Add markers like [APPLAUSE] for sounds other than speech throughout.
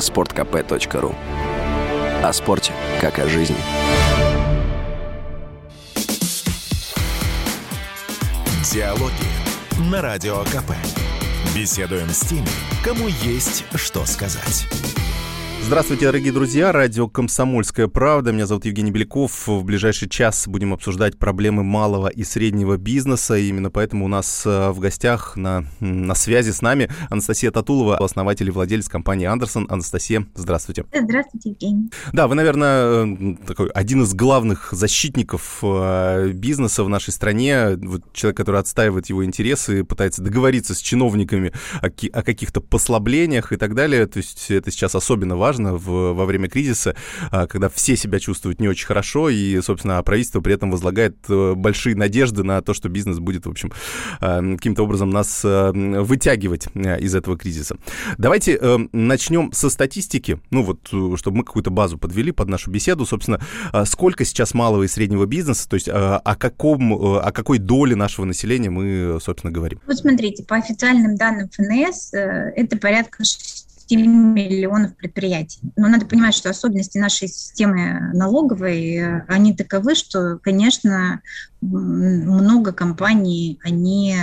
sportkp.ru О спорте, как о жизни. Диалоги на Радио КП. Беседуем с теми, кому есть что сказать. Здравствуйте, дорогие друзья. Радио «Комсомольская правда». Меня зовут Евгений Беляков. В ближайший час будем обсуждать проблемы малого и среднего бизнеса. И именно поэтому у нас э, в гостях на, на связи с нами Анастасия Татулова, основатель и владелец компании «Андерсон». Анастасия, здравствуйте. Здравствуйте, Евгений. Да, вы, наверное, э, такой один из главных защитников э, бизнеса в нашей стране. Вот человек, который отстаивает его интересы, пытается договориться с чиновниками о, о каких-то послаблениях и так далее. То есть это сейчас особенно важно важно в, во время кризиса, а, когда все себя чувствуют не очень хорошо, и, собственно, правительство при этом возлагает э, большие надежды на то, что бизнес будет, в общем, а, каким-то образом нас э, вытягивать э, из этого кризиса. Давайте начнем со статистики, ну вот, чтобы мы какую-то базу подвели под нашу беседу, собственно, а, сколько сейчас малого и среднего бизнеса, то есть о, каком, о какой доле нашего населения мы, собственно, говорим? Вот смотрите, по официальным данным ФНС это порядка 10 миллионов предприятий. Но надо понимать, что особенности нашей системы налоговой, э, они таковы, что, конечно, много компаний, они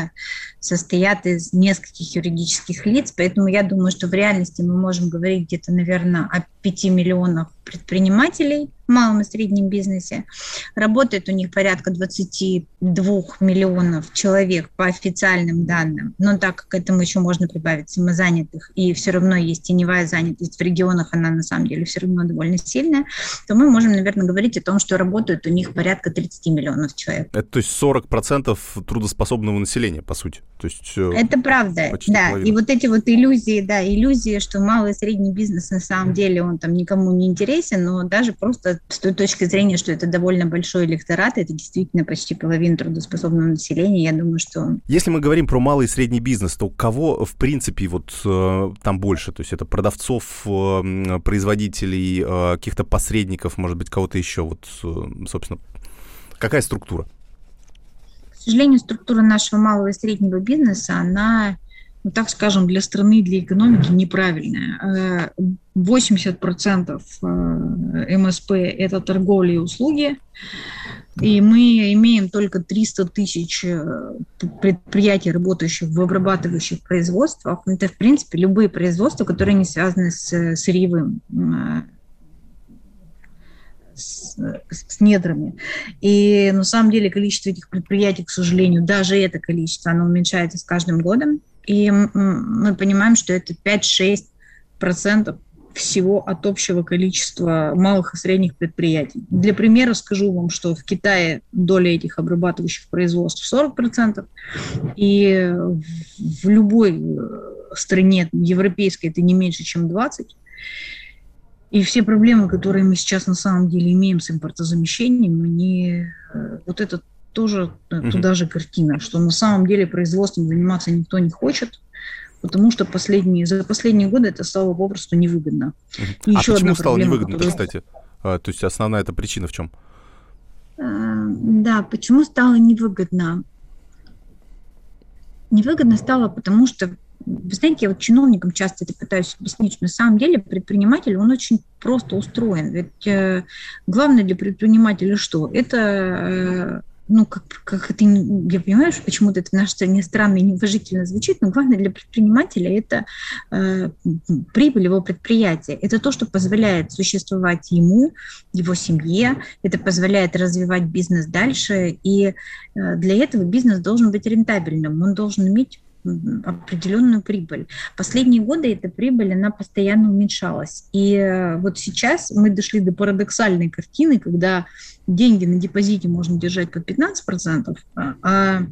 состоят из нескольких юридических лиц, поэтому я думаю, что в реальности мы можем говорить где-то, наверное, о 5 миллионах предпринимателей в малом и среднем бизнесе. Работает у них порядка 22 миллионов человек по официальным данным, но так как этому еще можно прибавить самозанятых, и все равно есть теневая занятость в регионах, она на самом деле все равно довольно сильная, то мы можем, наверное, говорить о том, что работают у них порядка 30 миллионов человек. Это то есть 40% трудоспособного населения, по сути. То есть, э, Это правда, да. Половина. И вот эти вот иллюзии, да, иллюзии, что малый и средний бизнес на самом деле он там никому не интересен, но даже просто с той точки зрения, что это довольно большой электорат, это действительно почти половина трудоспособного населения, я думаю, что... Если мы говорим про малый и средний бизнес, то кого, в принципе, вот э, там больше? То есть это продавцов, э, производителей, каких-то посредников, может быть, кого-то еще? Вот, собственно, какая структура? Сожалению, структура нашего малого и среднего бизнеса, она, ну, так скажем, для страны, для экономики неправильная. 80% э, МСП – это торговля и услуги, и мы имеем только 300 тысяч э, предприятий, работающих в обрабатывающих производствах. Это, в принципе, любые производства, которые не связаны с сырьевым с, с недрами. И на самом деле количество этих предприятий, к сожалению, даже это количество, оно уменьшается с каждым годом. И мы понимаем, что это 5-6% всего от общего количества малых и средних предприятий. Для примера скажу вам, что в Китае доля этих обрабатывающих производств 40%, и в любой э, стране европейской это не меньше, чем 20%. И все проблемы, которые мы сейчас на самом деле имеем с импортозамещением, они, э, вот это тоже угу. туда же картина, что на самом деле производством заниматься никто не хочет, потому что последние, за последние годы это стало попросту невыгодно. Угу. а почему стало невыгодно, которая... кстати? А, то есть основная эта причина в чем? А, да, почему стало невыгодно? Невыгодно стало, потому что вы знаете, я вот чиновникам часто это пытаюсь объяснить, что на самом деле предприниматель, он очень просто устроен. Ведь э, главное для предпринимателя что? Это э, ну, как, как это, я понимаю, что почему-то это в нашей стране странно и неуважительно звучит, но главное для предпринимателя – это э, прибыль его предприятия. Это то, что позволяет существовать ему, его семье, это позволяет развивать бизнес дальше, и э, для этого бизнес должен быть рентабельным, он должен иметь определенную прибыль. Последние годы эта прибыль, она постоянно уменьшалась. И э, вот сейчас мы дошли до парадоксальной картины, когда деньги на депозите можно держать по 15%, а Э,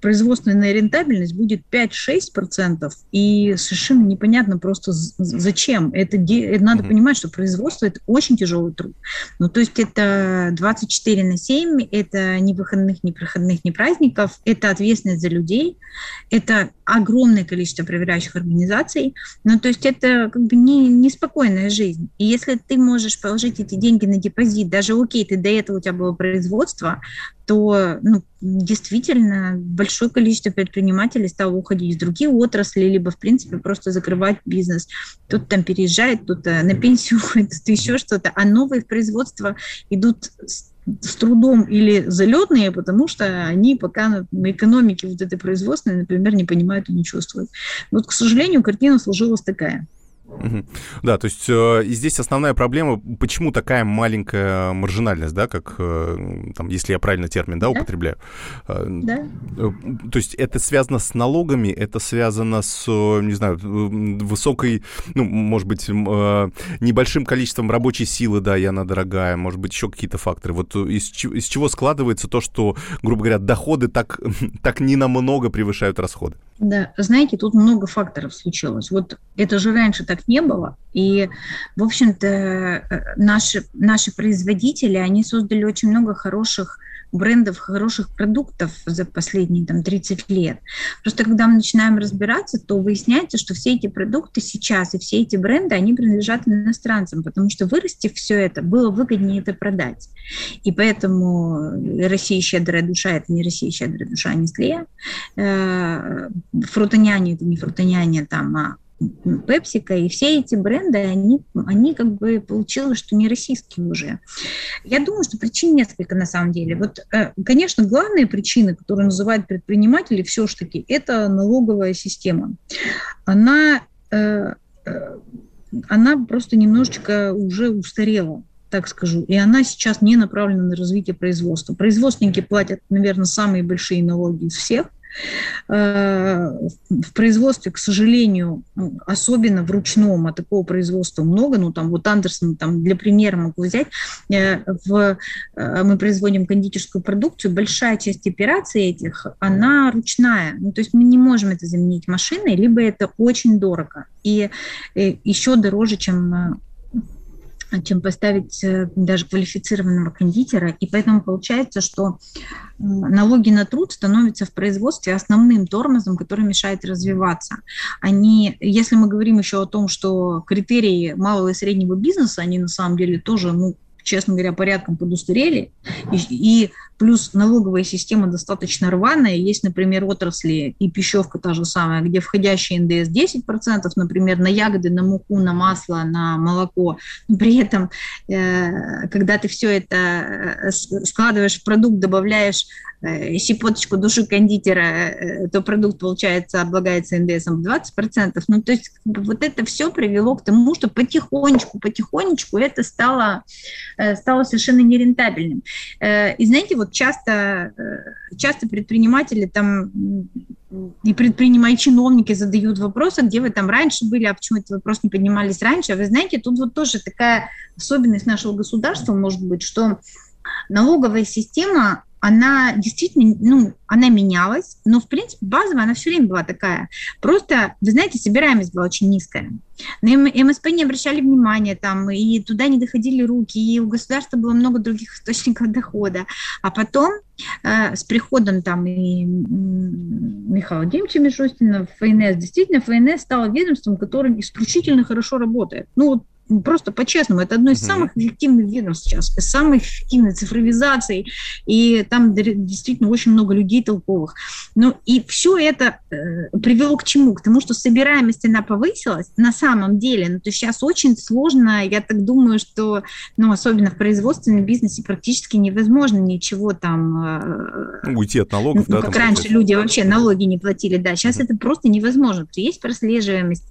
производственная рентабельность будет 5-6%, и совершенно непонятно просто зачем. Это, это надо mm-hmm. понимать, что производство – это очень тяжелый труд. Ну, то есть это 24 на 7, это ни выходных, ни проходных, ни праздников, это ответственность за людей, это огромное количество проверяющих организаций, ну, то есть это как бы не, неспокойная жизнь. И если ты можешь положить эти деньги на депозит, даже окей, ты до этого у тебя было производство, то ну, действительно большое количество предпринимателей стало уходить в другие отрасли, либо, в принципе, просто закрывать бизнес. Кто-то там переезжает, кто-то на пенсию [LAUGHS] уходит, кто-то еще что-то. А новые производства идут с трудом или залетные, потому что они пока на экономике вот этой производственной, например, не понимают и не чувствуют. Вот, к сожалению, картина сложилась такая. Да, то есть э, здесь основная проблема, почему такая маленькая маржинальность, да, как, э, там, если я правильно термин, да, употребляю. Э, да. Э, то есть это связано с налогами, это связано с, э, не знаю, высокой, ну, может быть, э, небольшим количеством рабочей силы, да, и она дорогая, может быть, еще какие-то факторы. Вот из, из чего складывается то, что, грубо говоря, доходы так, [LAUGHS] так не намного превышают расходы? Да, знаете, тут много факторов случилось. Вот это же раньше так не было. И, в общем-то, э, наши, наши производители, они создали очень много хороших брендов, хороших продуктов за последние там, 30 лет. Просто когда мы начинаем разбираться, то выясняется, что все эти продукты сейчас и все эти бренды, они принадлежат иностранцам, потому что вырастив все это, было выгоднее это продать. И поэтому Россия щедрая душа – это не Россия щедрая душа, а Нестле. Э, фрутоняне – это не фрутоняне, там, а Пепсика и все эти бренды, они, они как бы получилось, что не российские уже. Я думаю, что причин несколько на самом деле. Вот, э, конечно, главные причины, которые называют предприниматели, все-таки это налоговая система. Она, э, э, она просто немножечко уже устарела так скажу. И она сейчас не направлена на развитие производства. Производственники платят, наверное, самые большие налоги из всех. Э, в производстве, к сожалению, особенно в ручном, а такого производства много, ну там вот Андерсон, там для примера могу взять, э, в, э, мы производим кондитерскую продукцию, большая часть операций этих, она ручная, ну то есть мы не можем это заменить машиной, либо это очень дорого. И еще дороже, чем чем поставить э, даже квалифицированного кондитера. И поэтому получается, что налоги на труд становятся в производстве основным тормозом, который мешает развиваться. Они, если мы говорим еще о том, что критерии малого и среднего бизнеса, они на самом деле тоже ну, честно говоря, порядком подустарели, и, и плюс налоговая система достаточно рваная. Есть, например, отрасли и пищевка та же самая, где входящий НДС 10%, например, на ягоды, на муку, на масло, на молоко. При этом, э, когда ты все это э, складываешь в продукт, добавляешь Э, щепоточку души кондитера, то продукт, получается, облагается НДСом в 20%. Ну, то есть вот это все привело к тому, что потихонечку, потихонечку это стало, стало совершенно нерентабельным. И знаете, вот часто, часто предприниматели там и предприниматели, чиновники задают вопросы, где вы там раньше были, а почему этот вопрос не поднимались раньше. А вы знаете, тут вот тоже такая особенность нашего государства может быть, что налоговая система она действительно, ну, она менялась, но, в принципе, базовая она все время была такая. Просто, вы знаете, собираемость была очень низкая. На МСП не обращали внимания там, и туда не доходили руки, и у государства было много других источников дохода. А потом э, с приходом там и Михаила Димовича Мишустина ФНС, действительно, ФНС стало ведомством, которое исключительно хорошо работает. Ну, вот просто по-честному, это одно из самых эффективных ведомств сейчас, с самой эффективной цифровизацией, и там действительно очень много людей толковых. Ну, и все это э, привело к чему? К тому, что собираемость, она повысилась на самом деле, ну, то есть сейчас очень сложно, я так думаю, что, ну, особенно в производственном бизнесе практически невозможно ничего там... Э, Уйти от налогов, ну, да? Как раньше получается. люди вообще налоги не платили, да, сейчас mm-hmm. это просто невозможно, есть прослеживаемость,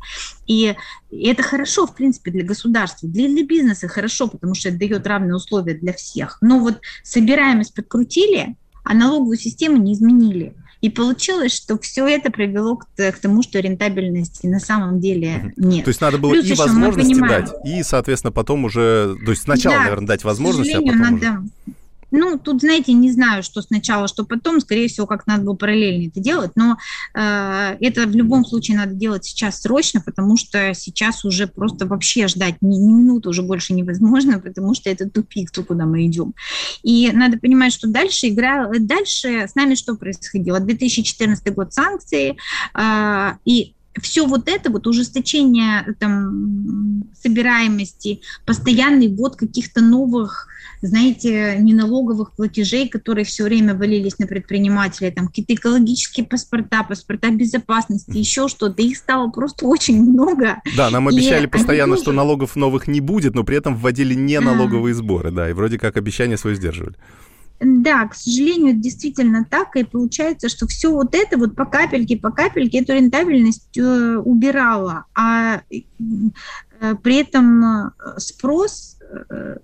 и, и это хорошо, в принципе, для государства, государству, для, для бизнеса хорошо, потому что это дает равные условия для всех. Но вот собираемость подкрутили, а налоговую систему не изменили. И получилось, что все это привело к, к тому, что рентабельности на самом деле нет. То есть надо было Плюс и возможности дать, и, соответственно, потом уже... То есть сначала, да, наверное, дать возможности, а потом надо... уже... Ну, тут, знаете, не знаю, что сначала, что потом, скорее всего, как надо было параллельно это делать, но э, это в любом случае надо делать сейчас срочно, потому что сейчас уже просто вообще ждать ни, ни минуты уже больше невозможно, [LAUGHS] потому что это тупик, то, куда мы идем. И надо понимать, что дальше игра, дальше с нами что происходило? 2014 год санкции, э, и все вот это, вот ужесточение там, собираемости, постоянный ввод каких-то новых знаете, неналоговых платежей, которые все время валились на предпринимателей, там какие-то экологические паспорта, паспорта безопасности, еще что-то. Их стало просто очень много. Да, нам обещали и постоянно, тоже... что налогов новых не будет, но при этом вводили не налоговые а. сборы, да, и вроде как обещания свои сдерживали. Да, к сожалению, действительно так, и получается, что все вот это вот по капельке, по капельке эту рентабельность э, убирала, а при этом э, спрос Э,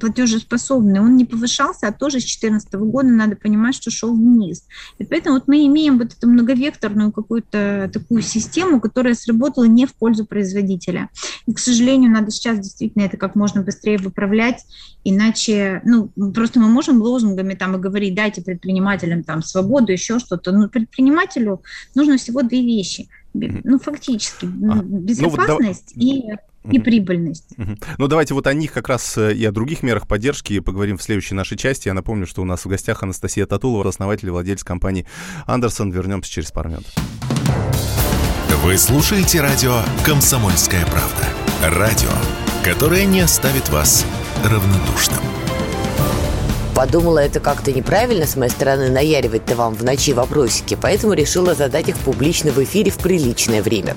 платежеспособный, он не повышался, а тоже с 2014 года надо понимать, что шел вниз. И поэтому вот мы имеем вот эту многовекторную какую-то такую систему, которая сработала не в пользу производителя. И, к сожалению, надо сейчас действительно это как можно быстрее выправлять, иначе, ну, просто мы можем лозунгами там и говорить, дайте предпринимателям там свободу, еще что-то, но предпринимателю нужно всего две вещи. Ну, фактически, безопасность а, ну, вот, и и прибыльность. Ну, давайте вот о них как раз э, и о других мерах поддержки поговорим в следующей нашей части. Я напомню, что у нас в гостях Анастасия Татулова, основатель и владелец компании «Андерсон». Вернемся через пару минут. Вы слушаете радио «Комсомольская правда». Радио, которое не оставит вас равнодушным. Подумала, это как-то неправильно с моей стороны наяривать-то вам в ночи вопросики, поэтому решила задать их публично в эфире в приличное время.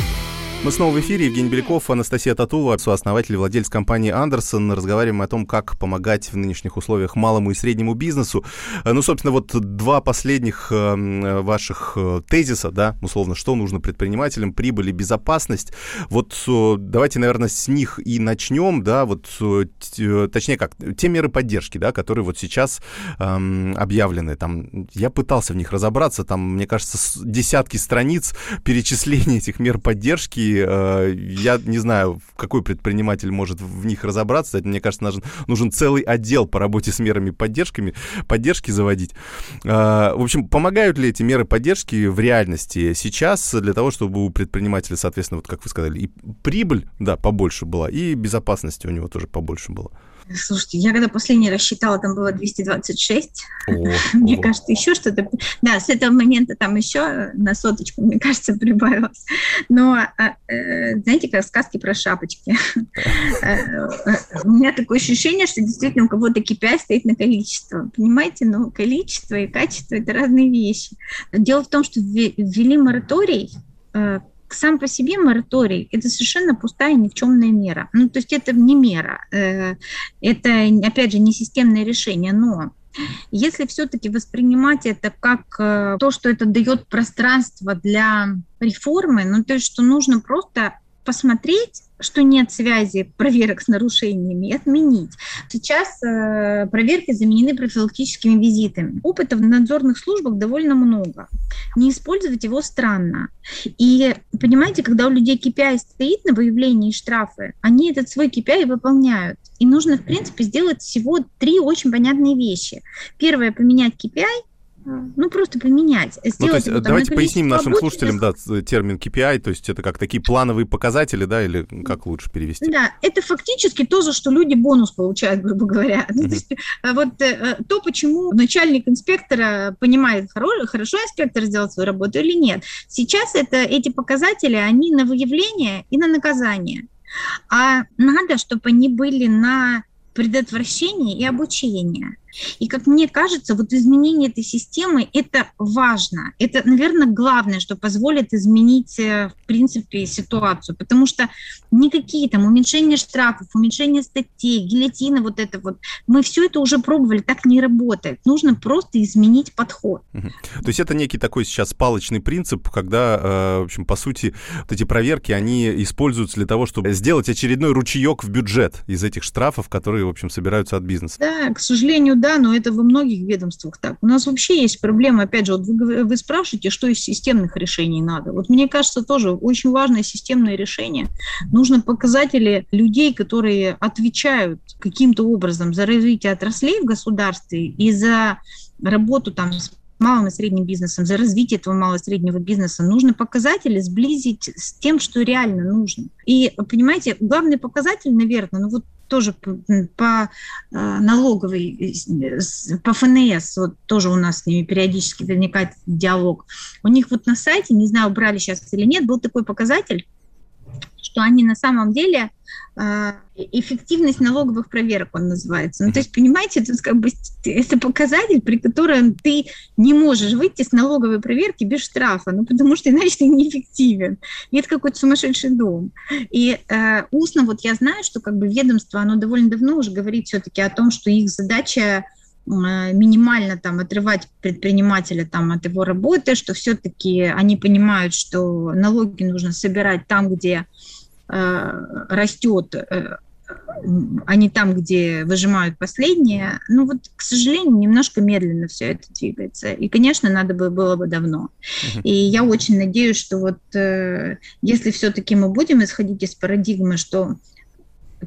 Мы снова в эфире. Евгений Беляков, Анастасия Татулова, сооснователь и владелец компании «Андерсон». Разговариваем о том, как помогать в нынешних условиях малому и среднему бизнесу. Э, ну, собственно, вот два последних э, ваших э, тезиса, да, условно, что нужно предпринимателям, прибыль и безопасность. Вот давайте, наверное, с них и начнем, да, вот, точнее как, те меры поддержки, да, которые вот сейчас эм, объявлены. Там, я пытался в них разобраться, там, мне кажется, десятки страниц перечисления этих мер поддержки, Э, я не знаю, какой предприниматель может в них разобраться. Это, мне кажется, нужен, нужен целый отдел по работе с мерами поддержками, поддержки заводить. Э, в общем, помогают ли эти меры поддержки в реальности сейчас для того, чтобы у предпринимателя, соответственно, вот как вы сказали, и прибыль, да, побольше была, и безопасности у него тоже побольше было? Слушайте, я когда последний раз считала, там было 226. О, [LAUGHS] мне о. кажется, еще что-то... Да, с этого момента там еще на соточку, мне кажется, [LAUGHS] прибавилось. Но, а, э, знаете, как сказки про шапочки. [LAUGHS] Э, э, у меня такое ощущение, что действительно у кого-то KPI стоит на количество. Понимаете? Но количество и качество – это разные вещи. Дело в том, что ввели мораторий сам по себе мораторий – это совершенно пустая никчемная мера. Ну, то есть это не мера, э, это, опять же, не системное решение, но если все-таки воспринимать это как э, то, что это дает пространство для реформы, ну, то есть что нужно просто посмотреть, что нет связи проверок с нарушениями, отменить. Сейчас э, проверки заменены профилактическими визитами. Опыта в надзорных службах довольно много. Не использовать его странно. И понимаете, когда у людей KPI стоит на выявлении штрафы, они этот свой KPI выполняют. И нужно, в принципе, сделать всего три очень понятные вещи. Первое, поменять KPI, ну, просто поменять. Сделать ну, то есть, его, давайте поясним нашим слушателям да, термин KPI, то есть это как такие плановые показатели, да, или как лучше перевести? Да, это фактически то, за что люди бонус получают, грубо говоря. Mm-hmm. [LAUGHS] то есть, э, вот э, то, почему начальник инспектора понимает, хорошо инспектор сделал свою работу или нет. Сейчас это, эти показатели, они на выявление и на наказание. А надо, чтобы они были на предотвращение и обучение. И как мне кажется, вот изменение этой системы – это важно. Это, наверное, главное, что позволит изменить, э, в принципе, ситуацию. Потому что никакие там уменьшения штрафов, уменьшение статей, гильотина, вот это вот, мы все это уже пробовали, так не работает. Нужно просто изменить подход. То есть это некий такой сейчас палочный принцип, когда, э, в общем, по сути, вот эти проверки, они используются для того, чтобы сделать очередной ручеек в бюджет из этих штрафов, которые, в общем, собираются от бизнеса. Да, к сожалению, да, но это во многих ведомствах так. У нас вообще есть проблема, опять же, вот вы, вы спрашиваете, что из системных решений надо. Вот мне кажется, тоже очень важное системное решение. Нужно показатели людей, которые отвечают каким-то образом за развитие отраслей в государстве и за работу там с малым и средним бизнесом, за развитие этого малого и среднего бизнеса. Нужно показатели сблизить с тем, что реально нужно. И, понимаете, главный показатель, наверное, ну вот тоже по, по налоговой, по ФНС, вот тоже у нас с ними периодически возникает диалог. У них вот на сайте, не знаю, убрали сейчас или нет, был такой показатель, что они на самом деле эффективность налоговых проверок он называется. Ну, то есть, понимаете, это, как бы, это показатель, при котором ты не можешь выйти с налоговой проверки без штрафа, ну, потому что иначе ты неэффективен. И это какой-то сумасшедший дом. И э, устно вот я знаю, что как бы ведомство, оно довольно давно уже говорит все-таки о том, что их задача э, минимально там отрывать предпринимателя там от его работы, что все-таки они понимают, что налоги нужно собирать там, где растет, э, а не там, где выжимают последние. Ну вот, к сожалению, немножко медленно все это двигается. И, конечно, надо бы было бы давно. И я очень надеюсь, что вот э, если все-таки мы будем исходить из парадигмы, что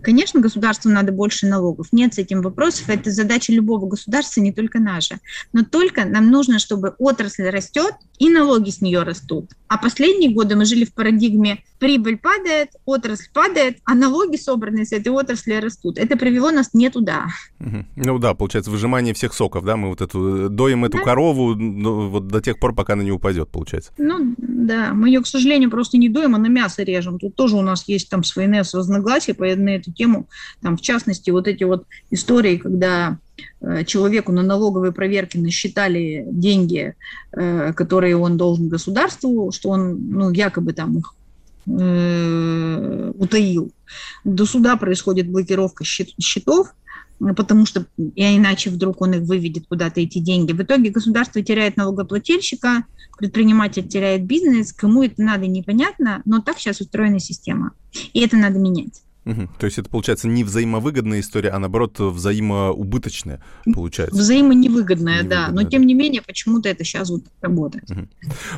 Конечно, государству надо больше налогов. Нет с этим вопросов. Это задача любого государства, не только наша. Но только нам нужно, чтобы отрасль растет, и налоги с нее растут. А последние годы мы жили в парадигме прибыль падает, отрасль падает, а налоги, собранные с этой отрасли, растут. Это привело нас не туда. Ну да, получается, выжимание всех соков, да, мы вот эту, доим эту да. корову ну, вот до тех пор, пока она не упадет, получается. Ну да, мы ее, к сожалению, просто не доим, а на мясо режем. Тут тоже у нас есть там свои разногласия по на эту тему. Там, в частности, вот эти вот истории, когда Э, человеку на налоговой проверке насчитали деньги, э, которые он должен государству, что он ну, якобы там их э, утаил. До суда происходит блокировка счетов, потому что и иначе вдруг он их выведет куда-то эти деньги. В итоге государство теряет налогоплательщика, предприниматель теряет бизнес, кому это надо, непонятно, но так сейчас устроена система, и это надо менять. Угу. То есть это получается не взаимовыгодная история, а наоборот взаимоубыточная получается. Взаимоневыгодная, да. Но тем не менее почему-то это сейчас вот работает. Угу.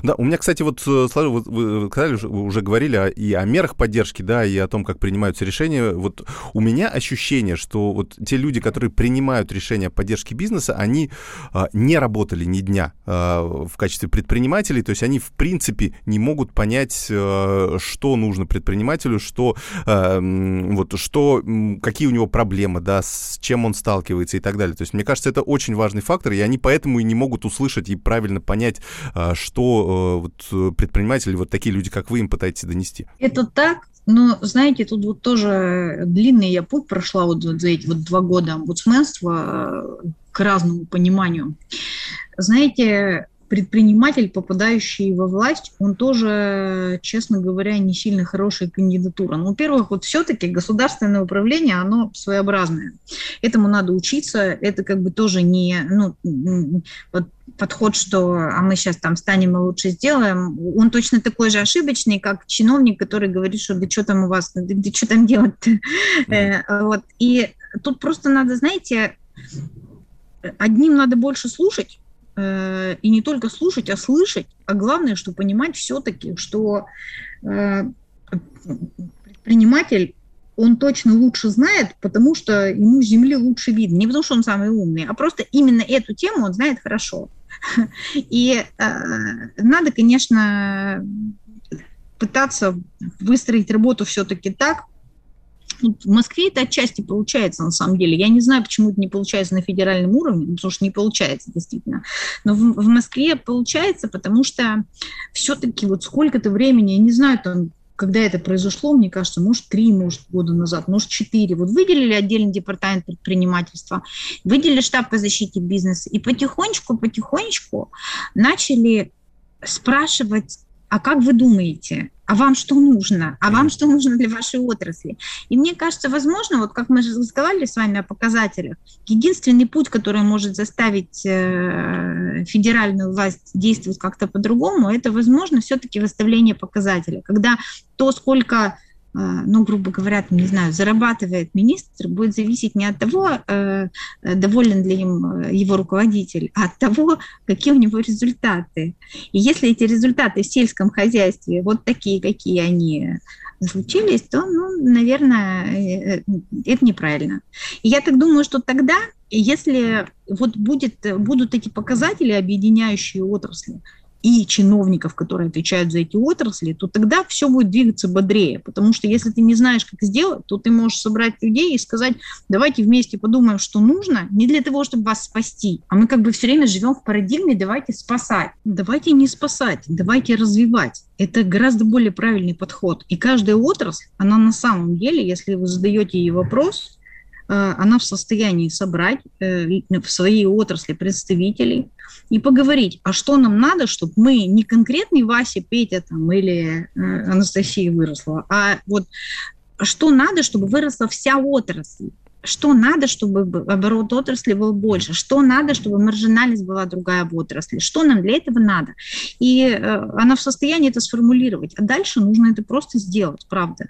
Да, у меня, кстати, вот э, вы, вы сказали, вы уже говорили и о мерах поддержки, да, и о том, как принимаются решения. Вот у меня ощущение, что вот те люди, которые принимают решения о поддержке бизнеса, они а, не работали ни дня а, в качестве предпринимателей, то есть они в принципе не могут понять, а, что нужно предпринимателю, что а, вот что, какие у него проблемы, да, с чем он сталкивается и так далее. То есть, мне кажется, это очень важный фактор, и они поэтому и не могут услышать и правильно понять, а, что э, вот предприниматели, вот такие люди, как вы, им пытаетесь донести. Это так, но, знаете, тут вот тоже длинный я путь прошла вот за эти вот два года омбудсменства э, к разному пониманию. Знаете, предприниматель, попадающий во власть, он тоже, честно говоря, не сильно хорошая кандидатура. Ну, во-первых, вот все-таки государственное управление, оно своеобразное. Этому надо учиться, это как бы тоже не, ну, вот подход, что а мы сейчас там станем и лучше сделаем, он точно такой же ошибочный, как чиновник, который говорит, что да что там у вас, да, да что там делать-то. Mm-hmm. Вот. И тут просто надо, знаете, одним надо больше слушать, Э, и не только слушать, а слышать, а главное, что понимать все-таки, что э, предприниматель он точно лучше знает, потому что ему земли лучше видно. Не потому что он самый умный, а просто именно эту тему он знает хорошо. [LAUGHS] И э, надо, конечно, пытаться выстроить работу все-таки так, в Москве это отчасти получается, на самом деле. Я не знаю, почему это не получается на федеральном уровне, потому что не получается, действительно. Но в, в Москве получается, потому что все-таки вот сколько-то времени, я не знаю, там, когда это произошло, мне кажется, может, три, может, года назад, может, четыре. Вот выделили отдельный департамент предпринимательства, выделили штаб по защите бизнеса, и потихонечку, потихонечку начали спрашивать, а как вы думаете, а вам что нужно, а вам что нужно для вашей отрасли. И мне кажется, возможно, вот как мы же разговаривали с вами о показателях, единственный путь, который может заставить э, федеральную власть действовать как-то по-другому, это, возможно, все-таки выставление показателя, когда то, сколько ну, грубо говоря, не знаю, зарабатывает министр, будет зависеть не от того, э, доволен ли им э, его руководитель, а от того, какие у него результаты. И если эти результаты в сельском хозяйстве вот такие, какие они, случились, то, ну, наверное, это неправильно. И я так думаю, что тогда, если вот будет, будут эти показатели, объединяющие отрасли, и чиновников, которые отвечают за эти отрасли, то тогда все будет двигаться бодрее. Потому что если ты не знаешь, как сделать, то ты можешь собрать людей и сказать, давайте вместе подумаем, что нужно, не для того, чтобы вас спасти, а мы как бы все время живем в парадигме, давайте спасать. Давайте не спасать, давайте развивать. Это гораздо более правильный подход. И каждая отрасль, она на самом деле, если вы задаете ей вопрос, она в состоянии собрать э, в своей отрасли представителей, и поговорить, а что нам надо, чтобы мы не конкретный Вася, Петя там, или э, Анастасия выросла, а вот что надо, чтобы выросла вся отрасль что надо, чтобы оборот отрасли был больше, что надо, чтобы маржинальность была другая в отрасли, что нам для этого надо. И э, она в состоянии это сформулировать. А дальше нужно это просто сделать, правда.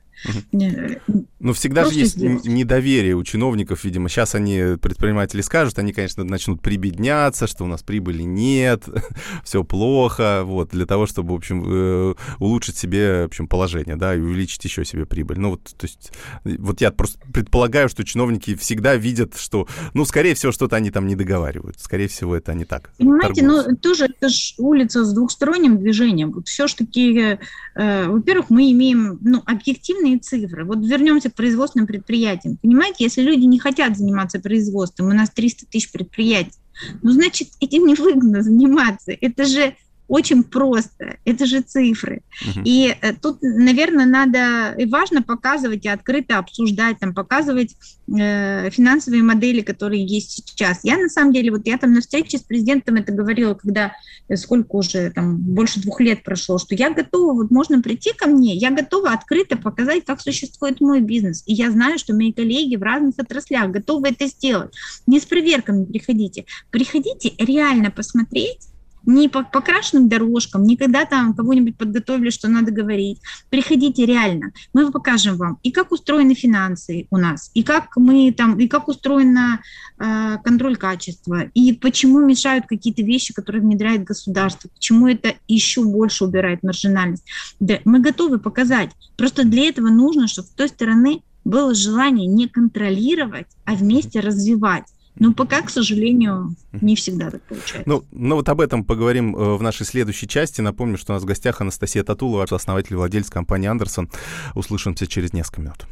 Но всегда просто же есть сделать. недоверие у чиновников, видимо. Сейчас они, предприниматели скажут, они, конечно, начнут прибедняться, что у нас прибыли нет, [LAUGHS] все плохо, вот, для того, чтобы, в общем, э, улучшить себе, в общем, положение, да, и увеличить еще себе прибыль. Ну, вот, то есть, вот я просто предполагаю, что чиновники чиновники всегда видят, что, ну, скорее всего, что-то они там не договаривают. Скорее всего, это они так. Понимаете, торгуются. ну, тоже это же улица с двухсторонним движением. Вот все-таки, э, во-первых, мы имеем, ну, объективные цифры. Вот вернемся к производственным предприятиям. Понимаете, если люди не хотят заниматься производством, у нас 300 тысяч предприятий, ну, значит, этим невыгодно заниматься. Это же очень просто. Это же цифры. Uh-huh. И э, тут, наверное, надо и важно показывать и открыто обсуждать, там, показывать э, финансовые модели, которые есть сейчас. Я на самом деле, вот я там на встрече с президентом это говорила, когда э, сколько уже там больше двух лет прошло, что я готова, вот можно прийти ко мне, я готова открыто показать, как существует мой бизнес. И я знаю, что мои коллеги в разных отраслях готовы это сделать. Не с проверками приходите. Приходите реально посмотреть, не по покрашенным дорожкам, не когда там кого-нибудь подготовили, что надо говорить. Приходите реально, мы покажем вам и как устроены финансы у нас, и как мы там, и как устроен э, контроль качества, и почему мешают какие-то вещи, которые внедряет государство, почему это еще больше убирает маржинальность. Да, мы готовы показать. Просто для этого нужно, чтобы с той стороны было желание не контролировать, а вместе развивать. Но пока, к сожалению, не всегда так получается. Ну, ну вот об этом поговорим э, в нашей следующей части. Напомню, что у нас в гостях Анастасия Татулова, основатель и владелец компании «Андерсон». Услышимся через несколько минут.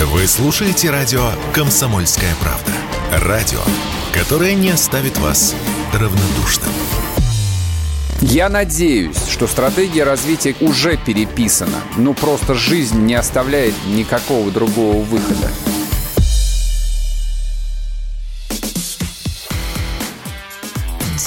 Вы слушаете радио «Комсомольская правда». Радио, которое не оставит вас равнодушным. Я надеюсь, что стратегия развития уже переписана. Ну, просто жизнь не оставляет никакого другого выхода.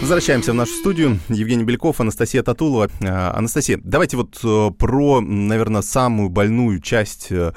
Возвращаемся в нашу студию. Евгений Беляков, Анастасия Татулова. А, Анастасия, давайте вот э, про, наверное, самую больную часть э,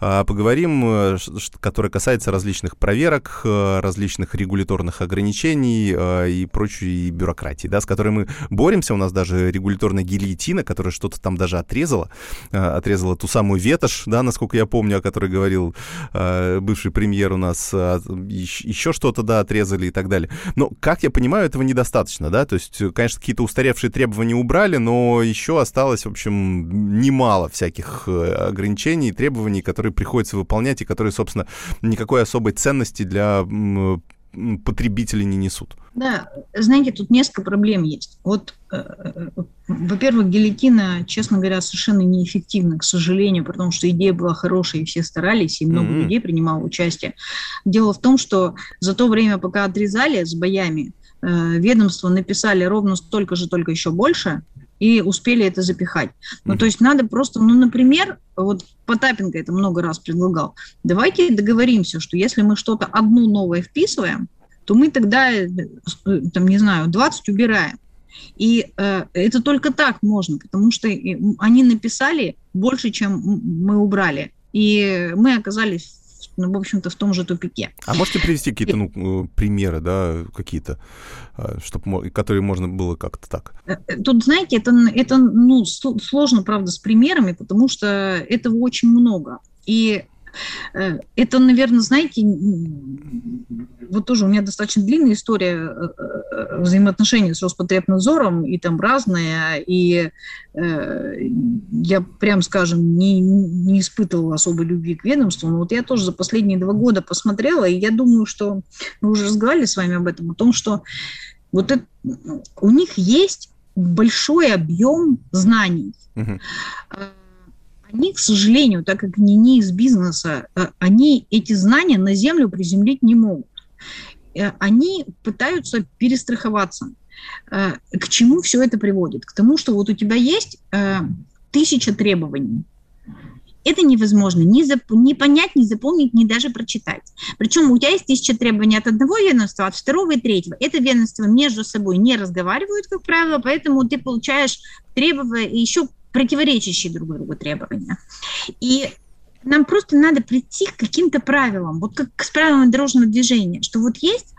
а, поговорим, э, которая касается различных проверок, различных регуляторных ограничений и прочей бюрократии, да, с которой мы боремся. У нас даже регуляторная гильотина, которая что-то там даже отрезала, отрезала ту самую ветошь, да, насколько я помню, о которой говорил бывший премьер у нас, а, еще что-то, да, отрезали и так далее. Но, как я понимаю, этого недостаточно недостаточно, да, то есть, конечно, какие-то устаревшие требования убрали, но еще осталось, в общем, немало всяких э, ограничений и требований, которые приходится выполнять и которые, собственно, никакой особой ценности для потребители не несут. Да, знаете, тут несколько проблем есть. Вот, э, э, во-первых, гильотина, честно говоря, совершенно неэффективна, к сожалению, потому что идея была хорошая, и все старались, и много mm-hmm. людей принимало участие. Дело в том, что за то время, пока отрезали с боями, Э, ведомства написали ровно столько же, только еще больше, и успели это запихать. Ну, то есть надо просто, ну, например, вот Потапенко это много раз предлагал, давайте договоримся, что если мы что-то одно новое вписываем, то мы тогда, э, там, не знаю, 20 убираем. И э, это только так можно, потому что они написали больше, чем мы убрали. И мы оказались ну, в общем-то, в том же тупике. А можете привести какие-то ну, э, примеры, да, какие-то, а, чтобы, которые можно было как-то так? Э, э, тут, знаете, это, это ну, сложно, правда, с примерами, потому что этого очень много. И это, наверное, знаете, вот тоже у меня достаточно длинная история э, э, взаимоотношений с Роспотребнадзором, и там разные, и э, я, прям скажем, не, не испытывала особой любви к ведомству, но вот я тоже за последние два года посмотрела, и я думаю, что мы уже разговаривали с вами об этом, о том, что вот это, у них есть большой объем знаний. Uh-huh они, к сожалению, так как они не из бизнеса, э, они эти знания на землю приземлить не могут. Э, они пытаются перестраховаться. Э, к чему все это приводит? К тому, что вот у тебя есть тысяча требований, это невозможно ни, зап- ни понять, ни запомнить, ни даже прочитать. Причем у тебя есть тысяча требований от одного ведомства, от второго и третьего. Это ведомства между собой не разговаривают, как правило, поэтому ты получаешь требования еще противоречащие друг другу требования. И нам просто надо прийти к каким-то правилам, вот как к правилам дорожного движения, что вот есть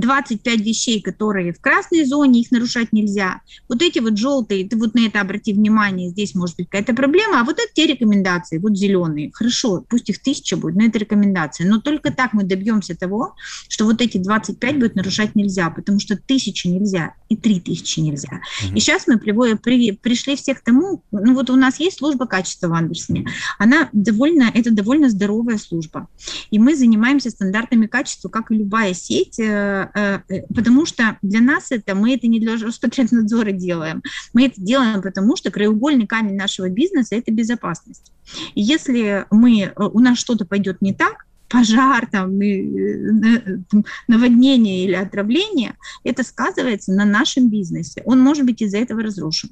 25 вещей, которые в красной зоне, их нарушать нельзя. Вот эти вот желтые, ты вот на это обрати внимание, здесь может быть какая-то проблема, а вот это те рекомендации, вот зеленые. Хорошо, пусть их тысяча будет, но это рекомендации. Но только так мы добьемся того, что вот эти 25 будет нарушать нельзя, потому что тысячи нельзя и три тысячи нельзя. Угу. И сейчас мы приводим, при, пришли все к тому, ну вот у нас есть служба качества в Андерсоне, она довольно, это довольно здоровая служба. И мы занимаемся стандартами качества, как и любая сеть, э, Э, потому что для нас это, мы это не для Роспотребнадзора делаем, мы это делаем, потому что краеугольный камень нашего бизнеса – это безопасность. И если мы, э, у нас что-то пойдет не так, пожар, там, наводнение или отравление, это сказывается на нашем бизнесе. Он может быть из-за этого разрушен.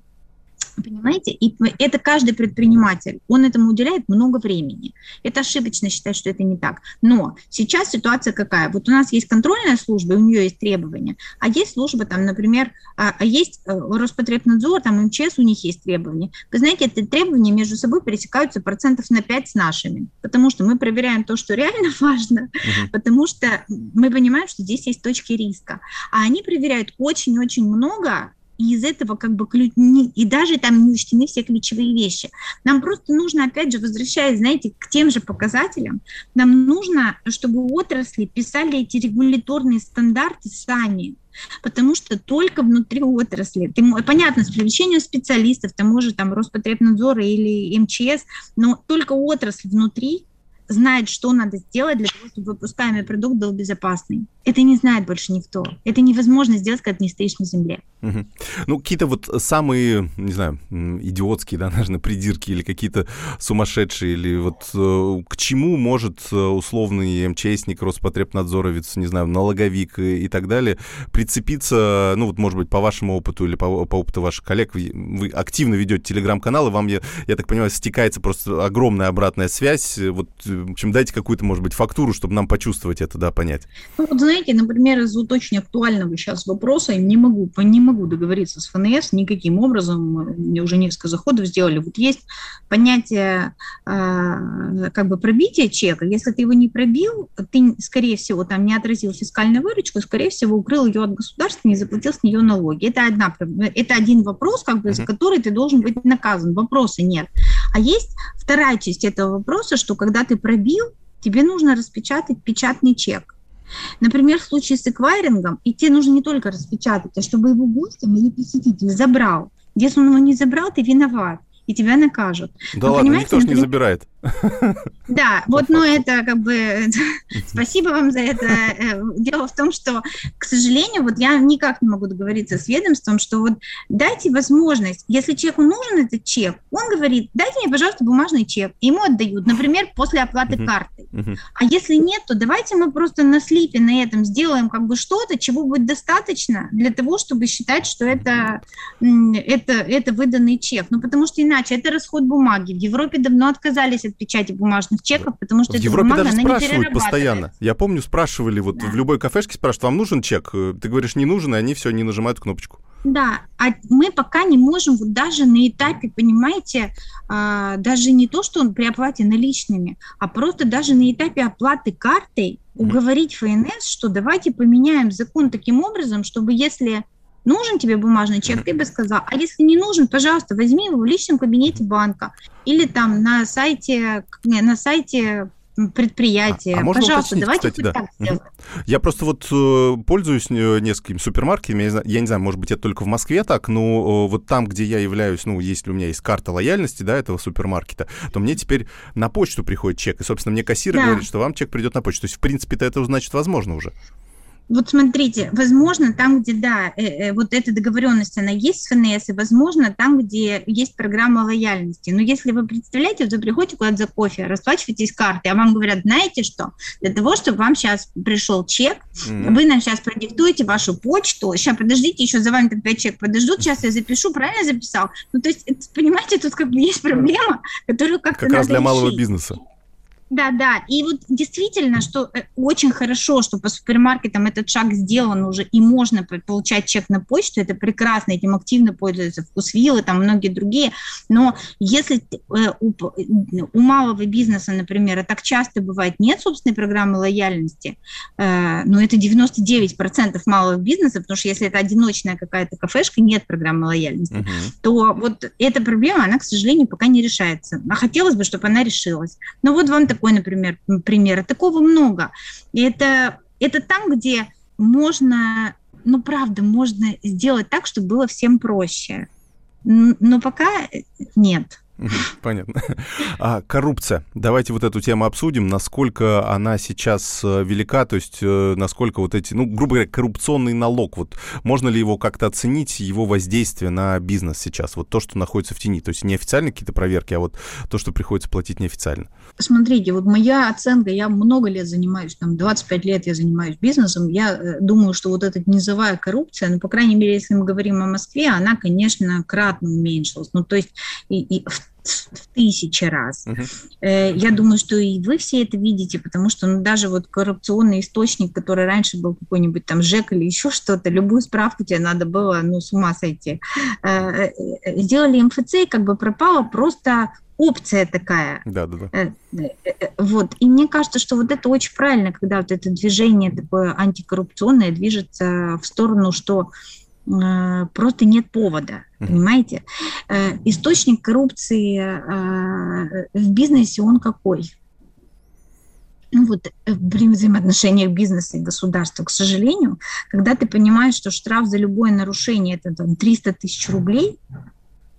Понимаете? И это каждый предприниматель, он этому уделяет много времени. Это ошибочно считать, что это не так. Но сейчас ситуация какая? Вот у нас есть контрольная служба, у нее есть требования, а есть служба, там, например, а, а есть э, Роспотребнадзор, там МЧС, у них есть требования. Вы знаете, эти требования между собой пересекаются процентов на 5 с нашими, потому что мы проверяем то, что реально [LAUGHS] важно, угу. потому что мы понимаем, что здесь есть точки риска. А они проверяют очень-очень много и из этого как бы ключ, и даже там не учтены все ключевые вещи. Нам просто нужно, опять же, возвращаясь, знаете, к тем же показателям, нам нужно, чтобы отрасли писали эти регуляторные стандарты сами, потому что только внутри отрасли, ты, понятно, с привлечением специалистов, там может там Роспотребнадзора или МЧС, но только отрасль внутри знает, что надо сделать для того, чтобы выпускаемый продукт был безопасный. Это не знает больше никто. Это невозможно сделать, когда не стоишь на земле. Угу. Ну, какие-то вот самые, не знаю, идиотские, да, [LAUGHS] наверное, придирки или какие-то сумасшедшие, или вот э, к чему может э, условный МЧСник, Роспотребнадзоровец, не знаю, налоговик и так далее прицепиться, ну, вот, может быть, по вашему опыту или по, по опыту ваших коллег, вы, вы активно ведете телеграм-канал, и вам, я, я так понимаю, стекается просто огромная обратная связь. Вот, в общем, дайте какую-то, может быть, фактуру, чтобы нам почувствовать это, да, понять. Ну, вот знаете, например, из вот очень актуального сейчас вопроса не могу, не могу договориться с ФНС никаким образом. Мне уже несколько заходов сделали. Вот есть понятие э, как бы пробития чека. Если ты его не пробил, ты, скорее всего, там не отразил фискальную выручку, скорее всего, укрыл ее от государства, не заплатил с нее налоги. Это, одна, это один вопрос, как бы, за который ты должен быть наказан. Вопроса нет. А есть вторая часть этого вопроса, что когда ты пробил, тебе нужно распечатать печатный чек. Например, в случае с эквайрингом, и тебе нужно не только распечатать, а чтобы его гостем или посетитель забрал. Если он его не забрал, ты виноват и тебя накажут. Да Но, ладно, никто же не забирает. Да, вот, ну это как бы, [LAUGHS] спасибо вам за это. Э, дело в том, что, к сожалению, вот я никак не могу договориться с ведомством, что вот дайте возможность, если человеку нужен этот чек, он говорит, дайте мне, пожалуйста, бумажный чек, ему отдают, например, после оплаты uh-huh. карты. Uh-huh. А если нет, то давайте мы просто на слипе на этом сделаем как бы что-то, чего будет достаточно для того, чтобы считать, что это, это, это выданный чек. Ну, потому что иначе это расход бумаги. В Европе давно отказались от печати бумажных чеков, потому что в Европе бумага, даже спрашивают постоянно. Я помню, спрашивали, вот да. в любой кафешке спрашивают, вам нужен чек? Ты говоришь, не нужен, и они все, не нажимают кнопочку. Да, а мы пока не можем вот даже на этапе, понимаете, а, даже не то, что он при оплате наличными, а просто даже на этапе оплаты картой уговорить ФНС, что давайте поменяем закон таким образом, чтобы если нужен тебе бумажный чек, ты бы сказал, а если не нужен, пожалуйста, возьми его в личном кабинете банка или там на сайте, на сайте предприятие. А, а можно Пожалуйста, давайте кстати, да. так сделаем. Я просто вот э, пользуюсь э, несколькими супермаркетами, я не, знаю, я не знаю, может быть, это только в Москве так, но э, вот там, где я являюсь, ну, если у меня есть карта лояльности, да, этого супермаркета, то мне теперь на почту приходит чек, и, собственно, мне кассир Да. говорит, что вам чек придет на почту. То есть, в принципе, это значит возможно уже. Вот смотрите, возможно, там, где, да, э, э, вот эта договоренность, она есть с ФНС, и, возможно, там, где есть программа лояльности. Но если вы представляете, вот вы приходите куда-то за кофе, расплачиваетесь картой, а вам говорят, знаете что, для того, чтобы вам сейчас пришел чек, Мгм. вы нам сейчас продиктуете вашу почту, сейчас подождите, еще за вами пять чек подождут, сейчас я запишу, правильно записал? Ну, то есть, понимаете, тут как бы есть проблема, которую как-то Как раз для малого решить. бизнеса. Да, да. И вот действительно, что э, очень хорошо, что по супермаркетам этот шаг сделан уже, и можно по- получать чек на почту, это прекрасно, этим активно пользуются вкусвиллы, там многие другие. Но если э, у, у малого бизнеса, например, а так часто бывает, нет собственной программы лояльности, э, но это 99% малого бизнеса, потому что если это одиночная какая-то кафешка, нет программы лояльности Мгм. то вот эта проблема, она, к сожалению, пока не решается. А хотелось бы, чтобы она решилась. Но вот вам такой, например, м, пример. Такого много. И это, это там, где можно, ну, правда, можно сделать так, чтобы было всем проще. Но пока нет. [LAUGHS] Понятно. А коррупция. Давайте вот эту тему обсудим. Насколько она сейчас э, велика, то есть э, насколько вот эти, ну, грубо говоря, коррупционный налог, вот можно ли его как-то оценить, его воздействие на бизнес сейчас? Вот то, что находится в тени. То есть не официальные какие-то проверки, а вот то, что приходится платить неофициально. Смотрите, вот моя оценка, я много лет занимаюсь, там 25 лет я занимаюсь бизнесом, я э, думаю, что вот эта низовая коррупция, ну, по крайней мере, если мы говорим о Москве, она, конечно, кратно уменьшилась, ну, то есть и, и в, в тысячи раз. Э, Я думаю, что и вы все это видите, потому что ну, даже вот коррупционный источник, который раньше был какой-нибудь там ЖЭК или еще что-то, любую справку тебе надо было, ну, с ума сойти. Э, э, Сделали МФЦ, и как бы пропала просто опция такая. Да, да, да. Вот. И мне кажется, что вот это очень правильно, когда вот это движение такое антикоррупционное движется в сторону, что просто нет повода, понимаете? Э, Источник коррупции э, в бизнесе, он какой? Ну вот э, при взаимоотношениях бизнеса и государства, к сожалению, когда ты понимаешь, что штраф за любое нарушение это там 300 тысяч рублей,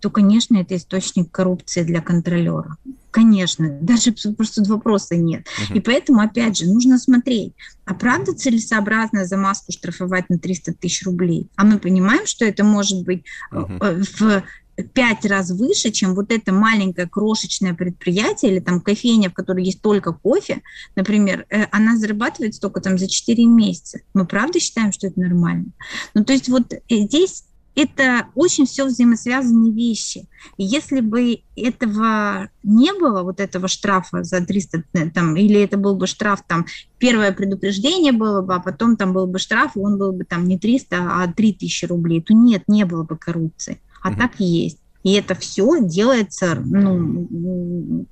то, конечно, это источник коррупции для контролера. Конечно, даже просто вопроса нет. Мгм. И поэтому, опять же, нужно смотреть, а правда целесообразно за маску штрафовать на 300 тысяч рублей? А мы понимаем, что это может быть э, в пять раз выше, чем вот это маленькое крошечное предприятие или там кофейня, в которой есть только кофе, например, э, она зарабатывает столько там за 4 месяца. Мы правда считаем, что это нормально? Ну, то есть вот здесь это очень все взаимосвязанные вещи. И если бы этого не было, вот этого штрафа за 300, э, там, или это был бы штраф, там, первое предупреждение было бы, а потом там был бы штраф, и он был бы там не 300, а 3000 рублей, то нет, не было бы коррупции. А Мгм. так и есть. И это все делается ну,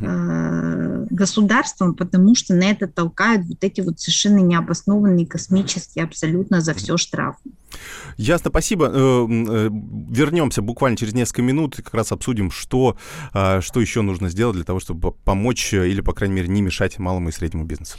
э, государством, потому что на это толкают вот эти вот совершенно необоснованные космические абсолютно за все штрафы. Ясно, спасибо. Э, э, Вернемся буквально через несколько минут и как раз обсудим, что, а, что еще нужно сделать для того, чтобы помочь э, или, по крайней мере, не мешать малому и среднему бизнесу.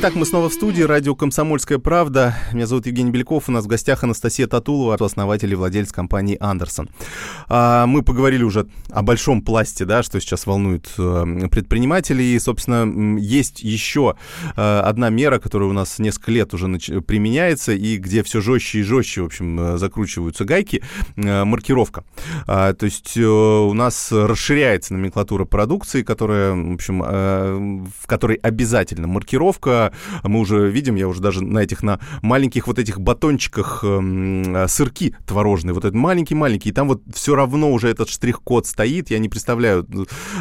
Итак, мы снова в студии. Радио «Комсомольская правда». Меня зовут Евгений Беляков. У нас в гостях Анастасия Татулова, основатель и владелец компании «Андерсон». А, Мы поговорили уже о большом пласте, да, что сейчас волнует э, предпринимателей. И, собственно, есть еще э, одна мера, которая у нас несколько лет уже применяется, и где все жестче и жестче, в общем, э, закручиваются гайки. Маркировка. А, То есть у нас расширяется номенклатура продукции, которая, в общем, в которой обязательно маркировка, мы уже видим, я уже даже на этих, на маленьких вот этих батончиках э, сырки творожные, вот этот маленький-маленький, и там вот все равно уже этот штрих-код стоит, я не представляю,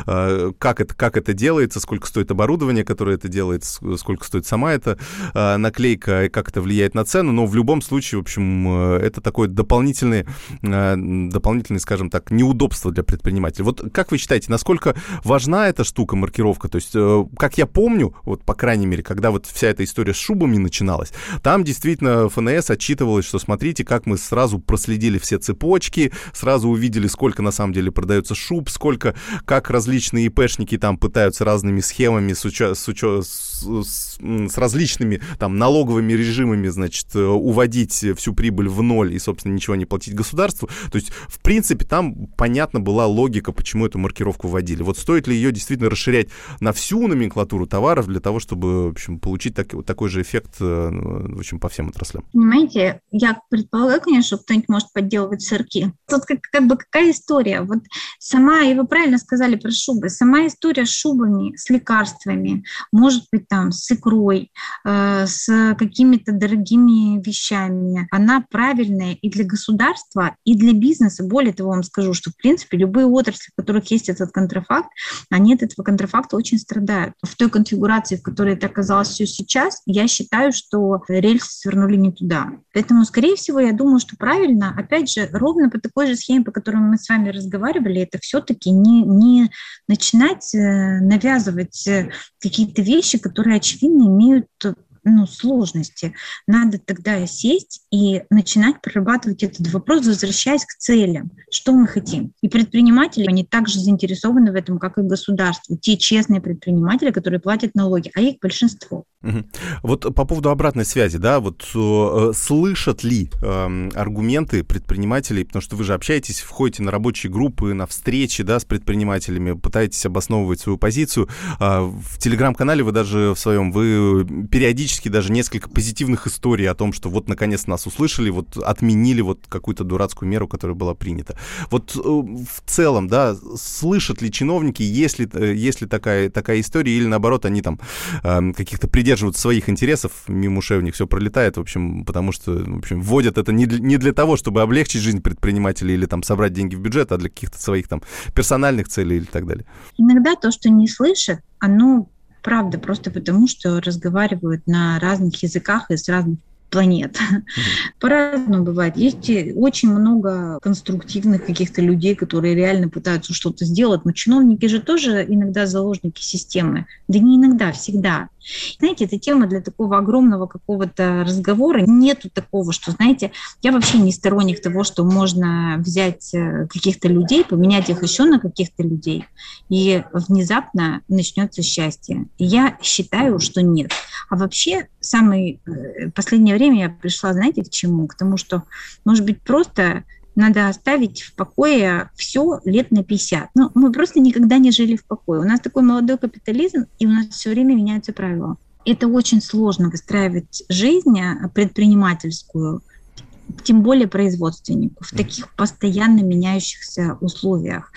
э, как, это, как это делается, сколько стоит оборудование, которое это делает, сколько стоит сама эта э, наклейка, и как это влияет на цену, но в любом случае, в общем, это такое дополнительное, дополнительное, скажем так, неудобство для предпринимателя. Вот как вы считаете, насколько важна эта штука, маркировка? То есть, как я помню, вот по крайней мере, когда вот вся эта история с шубами начиналась, там действительно ФНС отчитывалось, что смотрите, как мы сразу проследили все цепочки, сразу увидели, сколько на самом деле продается шуб, сколько, как различные ИПшники там пытаются разными схемами с, уча- с, уча- с, с, различными там налоговыми режимами, значит, э, уводить всю прибыль в ноль и, собственно, ничего не платить государству. То есть, в принципе, там понятно была логика, почему эту маркировку вводили. Вот стоит ли ее действительно расширять на всю номенклатуру товаров для того, чтобы, в общем, получить так, такой же эффект, э, в общем, по всем отраслям? Понимаете, я предполагаю, конечно, что кто-нибудь может подделывать сырки. Тут как, как бы какая история? Вот сама, и вы правильно сказали про шубы, сама история с шубами, с лекарствами, может быть, там, с икрой, э, с какими-то дорогими вещами, она правильная и для государства, и для бизнеса. Более того, вам скажу, что, в принципе, любые отрасли, в которых есть этот контрафакт, они от этого контрафакта очень страдают. В той конфигурации, в которой это оказалось все сейчас, я считаю, что рельсы свернули не туда. Поэтому, скорее всего, я думаю, что правильно, опять же, ровно по такой же схеме, по которой мы с вами разговаривали, это все-таки не, не начинать э, навязывать э, какие-то вещи, которые, очевидно, имеют ну, сложности. Надо тогда сесть и начинать прорабатывать этот вопрос, возвращаясь к целям, что мы хотим. И предприниматели, они также заинтересованы в этом, как и государство. Те честные предприниматели, которые платят налоги, а их большинство. Вот по поводу обратной связи, да, вот э, слышат ли э, аргументы предпринимателей, потому что вы же общаетесь, входите на рабочие группы, на встречи, да, с предпринимателями, пытаетесь обосновывать свою позицию. Э, в телеграм-канале вы даже в своем, вы периодически даже несколько позитивных историй о том, что вот наконец нас услышали, вот отменили вот какую-то дурацкую меру, которая была принята. Вот э, в целом, да, слышат ли чиновники, есть ли, э, есть ли такая, такая история, или наоборот, они там э, каких-то придерживаются своих интересов, мимо ушей у них все пролетает, в общем, потому что, в общем, вводят это не для, не для того, чтобы облегчить жизнь предпринимателей или там собрать деньги в бюджет, а для каких-то своих там персональных целей или так далее. Иногда то, что не слышат, оно правда, просто потому что разговаривают на разных языках и с разных планет. Mm-hmm. По-разному бывает. Есть очень много конструктивных каких-то людей, которые реально пытаются что-то сделать, но чиновники же тоже иногда заложники системы. Да не иногда, всегда. Знаете, эта тема для такого огромного какого-то разговора. Нету такого, что, знаете, я вообще не сторонник того, что можно взять э, каких-то людей, поменять их еще на каких-то людей, и внезапно начнется счастье. я считаю, что нет. А вообще, самое э, последнее время я пришла, знаете, к чему? К тому, что, может быть, просто надо оставить в покое все лет на 50. Ну, мы просто никогда не жили в покое. У нас такой молодой капитализм, и у нас все время меняются правила. Это очень сложно выстраивать жизнь а, предпринимательскую, тем более производственнику, в таких постоянно меняющихся условиях.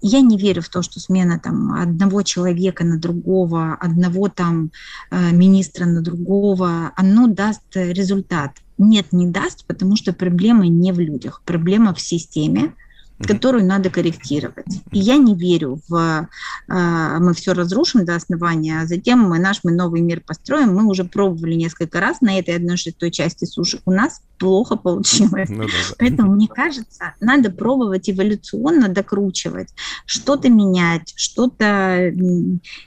Я не верю в то, что смена там, одного человека на другого, одного там э, министра на другого, оно даст результат. Нет, не даст, потому что проблема не в людях, проблема в системе, которую надо корректировать. И я не верю в э, мы все разрушим до основания, а затем мы наш мы новый мир построим. Мы уже пробовали несколько раз на этой одной шестой части суши. У нас плохо получилось. Ну, да, да. Поэтому, мне кажется, надо пробовать эволюционно докручивать, что-то менять, что-то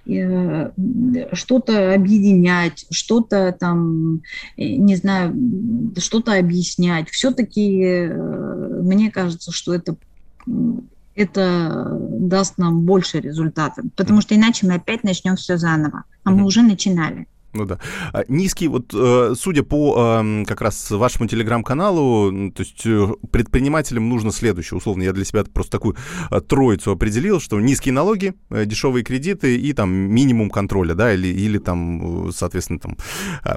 э, что-то объединять, что-то там, э, не знаю, что-то объяснять. Все-таки э, мне кажется, что это это даст нам больше результатов, потому что иначе мы опять начнем все заново, а мы уже начинали. Ну да. А, низкий, вот, э, судя по эм, как раз вашему телеграм-каналу, то есть э, предпринимателям нужно следующее. Условно, я для себя просто такую э, троицу определил, что низкие налоги, дешевые кредиты и там минимум контроля, да, или, или там, соответственно, там,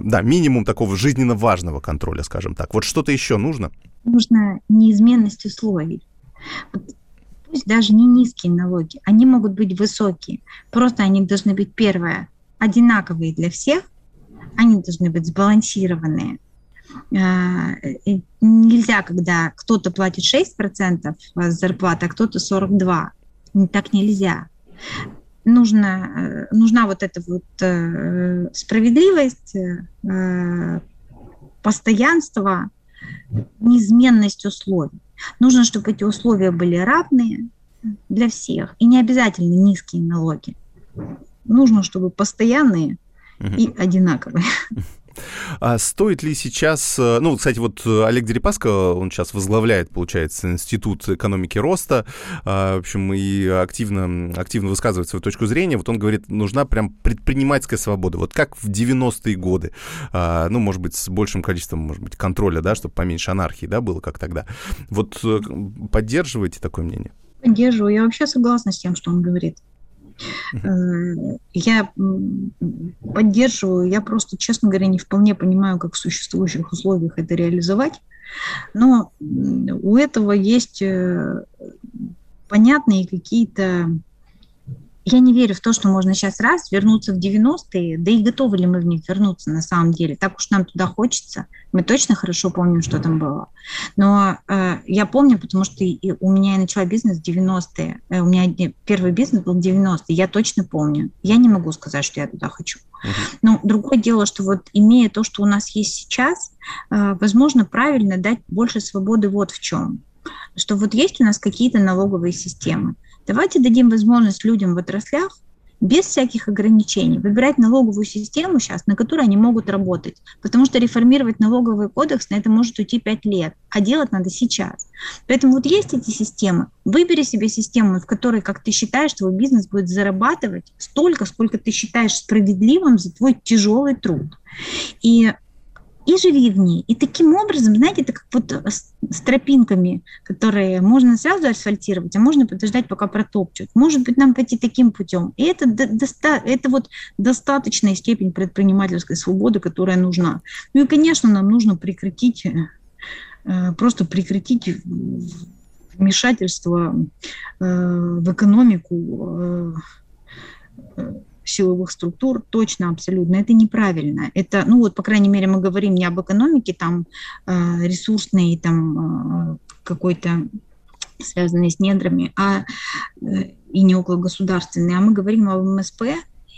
да, минимум такого жизненно важного контроля, скажем так. Вот что-то еще нужно? Нужно неизменность условий. Пусть даже не низкие налоги, они могут быть высокие. Просто они должны быть, первое, одинаковые для всех, они должны быть сбалансированные. Нельзя, когда кто-то платит 6% зарплаты, а кто-то 42%. Так нельзя нужно, нужна вот эта вот справедливость, постоянство, неизменность условий. Нужно, чтобы эти условия были равные для всех. И не обязательно низкие налоги. Нужно, чтобы постоянные и одинаковые. [LAUGHS] А стоит ли сейчас... Э, ну, кстати, вот э, Олег Дерипаска, он сейчас возглавляет, получается, Институт экономики роста, а, в общем, и активно, активно высказывает свою точку зрения. Вот он говорит, нужна прям предпринимательская свобода. Вот как в 90-е годы. А, ну, может быть, с большим количеством, может быть, контроля, да, чтобы поменьше анархии, да, было как тогда. Вот э, поддерживаете такое мнение? Поддерживаю. Я вообще согласна с тем, что он говорит. Э, я поддерживаю, я просто, честно говоря, не вполне понимаю, как в существующих условиях это реализовать. Но у этого есть э, понятные какие-то я не верю в то, что можно сейчас раз вернуться в 90-е, да и готовы ли мы в них вернуться на самом деле. Так уж нам туда хочется. Мы точно хорошо помним, что там было. Но э, я помню, потому что и у меня я начала бизнес в 90-е. Э, у меня первый бизнес был в 90-е. Я точно помню. Я не могу сказать, что я туда хочу. Но другое дело, что вот имея то, что у нас есть сейчас, э, возможно, правильно дать больше свободы вот в чем. Что вот есть у нас какие-то налоговые системы. Давайте дадим возможность людям в отраслях без всяких ограничений выбирать налоговую систему сейчас, на которой они могут работать. Потому что реформировать налоговый кодекс на это может уйти 5 лет, а делать надо сейчас. Поэтому вот есть эти системы. Выбери себе систему, в которой, как ты считаешь, твой бизнес будет зарабатывать столько, сколько ты считаешь справедливым за твой тяжелый труд. И и живи в ней. И таким образом, знаете, это как вот с тропинками, которые можно сразу асфальтировать, а можно подождать, пока протопчут. Может быть, нам пойти таким путем. И это, доста- это вот достаточная степень предпринимательской свободы, которая нужна. Ну и, конечно, нам нужно прекратить, э, просто прекратить вмешательство э, в экономику э, силовых структур, точно, абсолютно. Это неправильно. Это, ну вот, по крайней мере, мы говорим не об экономике там э, ресурсной, там э, какой-то связанной с недрами, а э, и не около государственной, а мы говорим об МСП,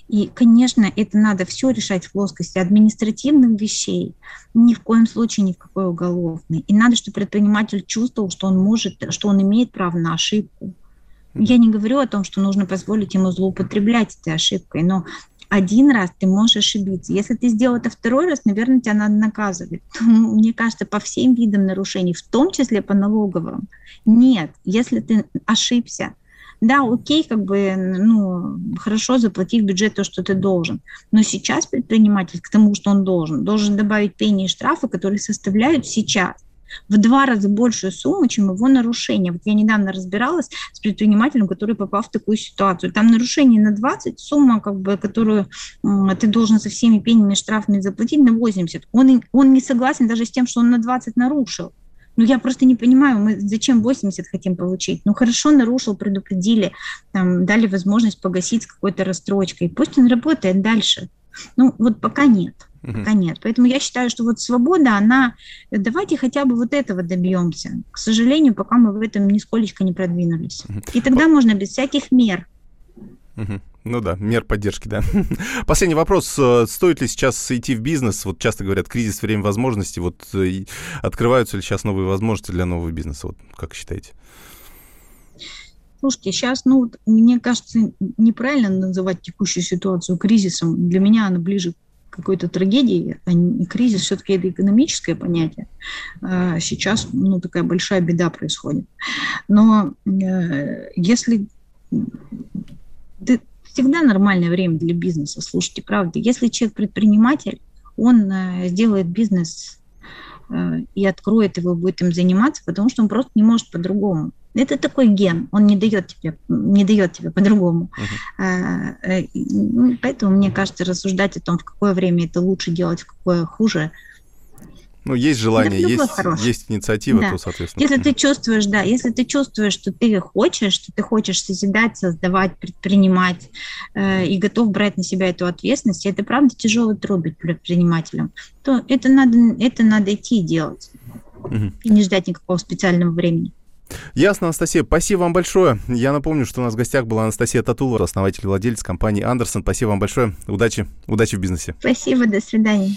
и, конечно, это надо все решать в плоскости административных вещей, ни в коем случае ни в какой уголовной. И надо, чтобы предприниматель чувствовал, что он может, что он имеет право на ошибку, я не говорю о том, что нужно позволить ему злоупотреблять этой ошибкой, но один раз ты можешь ошибиться. Если ты сделал это второй раз, наверное, тебя надо наказывать. [LAUGHS] Мне кажется, по всем видам нарушений, в том числе по налоговым. Нет, если ты ошибся, да, окей, как бы, ну, хорошо заплати в бюджет то, что ты должен. Но сейчас предприниматель к тому, что он должен, должен добавить пени и штрафы, которые составляют сейчас в два раза большую сумму, чем его нарушение. Вот я недавно разбиралась с предпринимателем, который попал в такую ситуацию. Там нарушение на 20, сумма, как бы, которую ты должен со всеми пенями штрафами заплатить, на 80. Он, он не согласен даже с тем, что он на 20 нарушил. Ну, я просто не понимаю, мы зачем 80 хотим получить? Ну, хорошо, нарушил, предупредили, там, дали возможность погасить с какой-то расстрочкой. Пусть он работает дальше. Ну, вот пока нет. Пока нет. Поэтому я считаю, что вот свобода, она... Давайте хотя бы вот этого добьемся. К сожалению, пока мы в этом нисколечко не продвинулись. И тогда можно без всяких мер. Ну да, мер поддержки, да. [LAUGHS] Последний вопрос. Э, стоит ли сейчас идти в бизнес? Вот часто говорят, кризис, время возможностей. Вот э, открываются ли сейчас новые возможности для нового бизнеса? Вот как считаете? Слушайте, сейчас, ну, мне кажется, неправильно называть текущую ситуацию кризисом. Для меня она ближе какой-то трагедии, а не кризис, все-таки это экономическое понятие. А сейчас ну, такая большая беда происходит. Но э, если всегда нормальное время для бизнеса, слушайте, правда. Если человек предприниматель, он э, сделает бизнес э, и откроет его, будет им заниматься, потому что он просто не может по-другому. Это такой ген, он не дает тебе, не дает тебе по-другому. Uh-huh. Поэтому мне кажется, рассуждать о том, в какое время это лучше делать, в какое хуже, Ну, есть желание, есть, есть инициатива, да. то, соответственно. Если ты чувствуешь, да, если ты чувствуешь, что ты хочешь, что ты хочешь созидать, создавать, предпринимать э, и готов брать на себя эту ответственность, и это правда тяжелый труд быть предпринимателем, то это надо, это надо идти и делать. Угу. И не ждать никакого специального времени. Ясно, Анастасия. Спасибо вам большое. Я напомню, что у нас в гостях была Анастасия Татулова, основатель и владелец компании Андерсон. Спасибо вам большое. Удачи. Удачи в бизнесе. Спасибо. До свидания.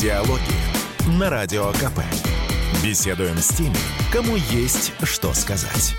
Диалоги на Радио КП. Беседуем с теми, кому есть что сказать.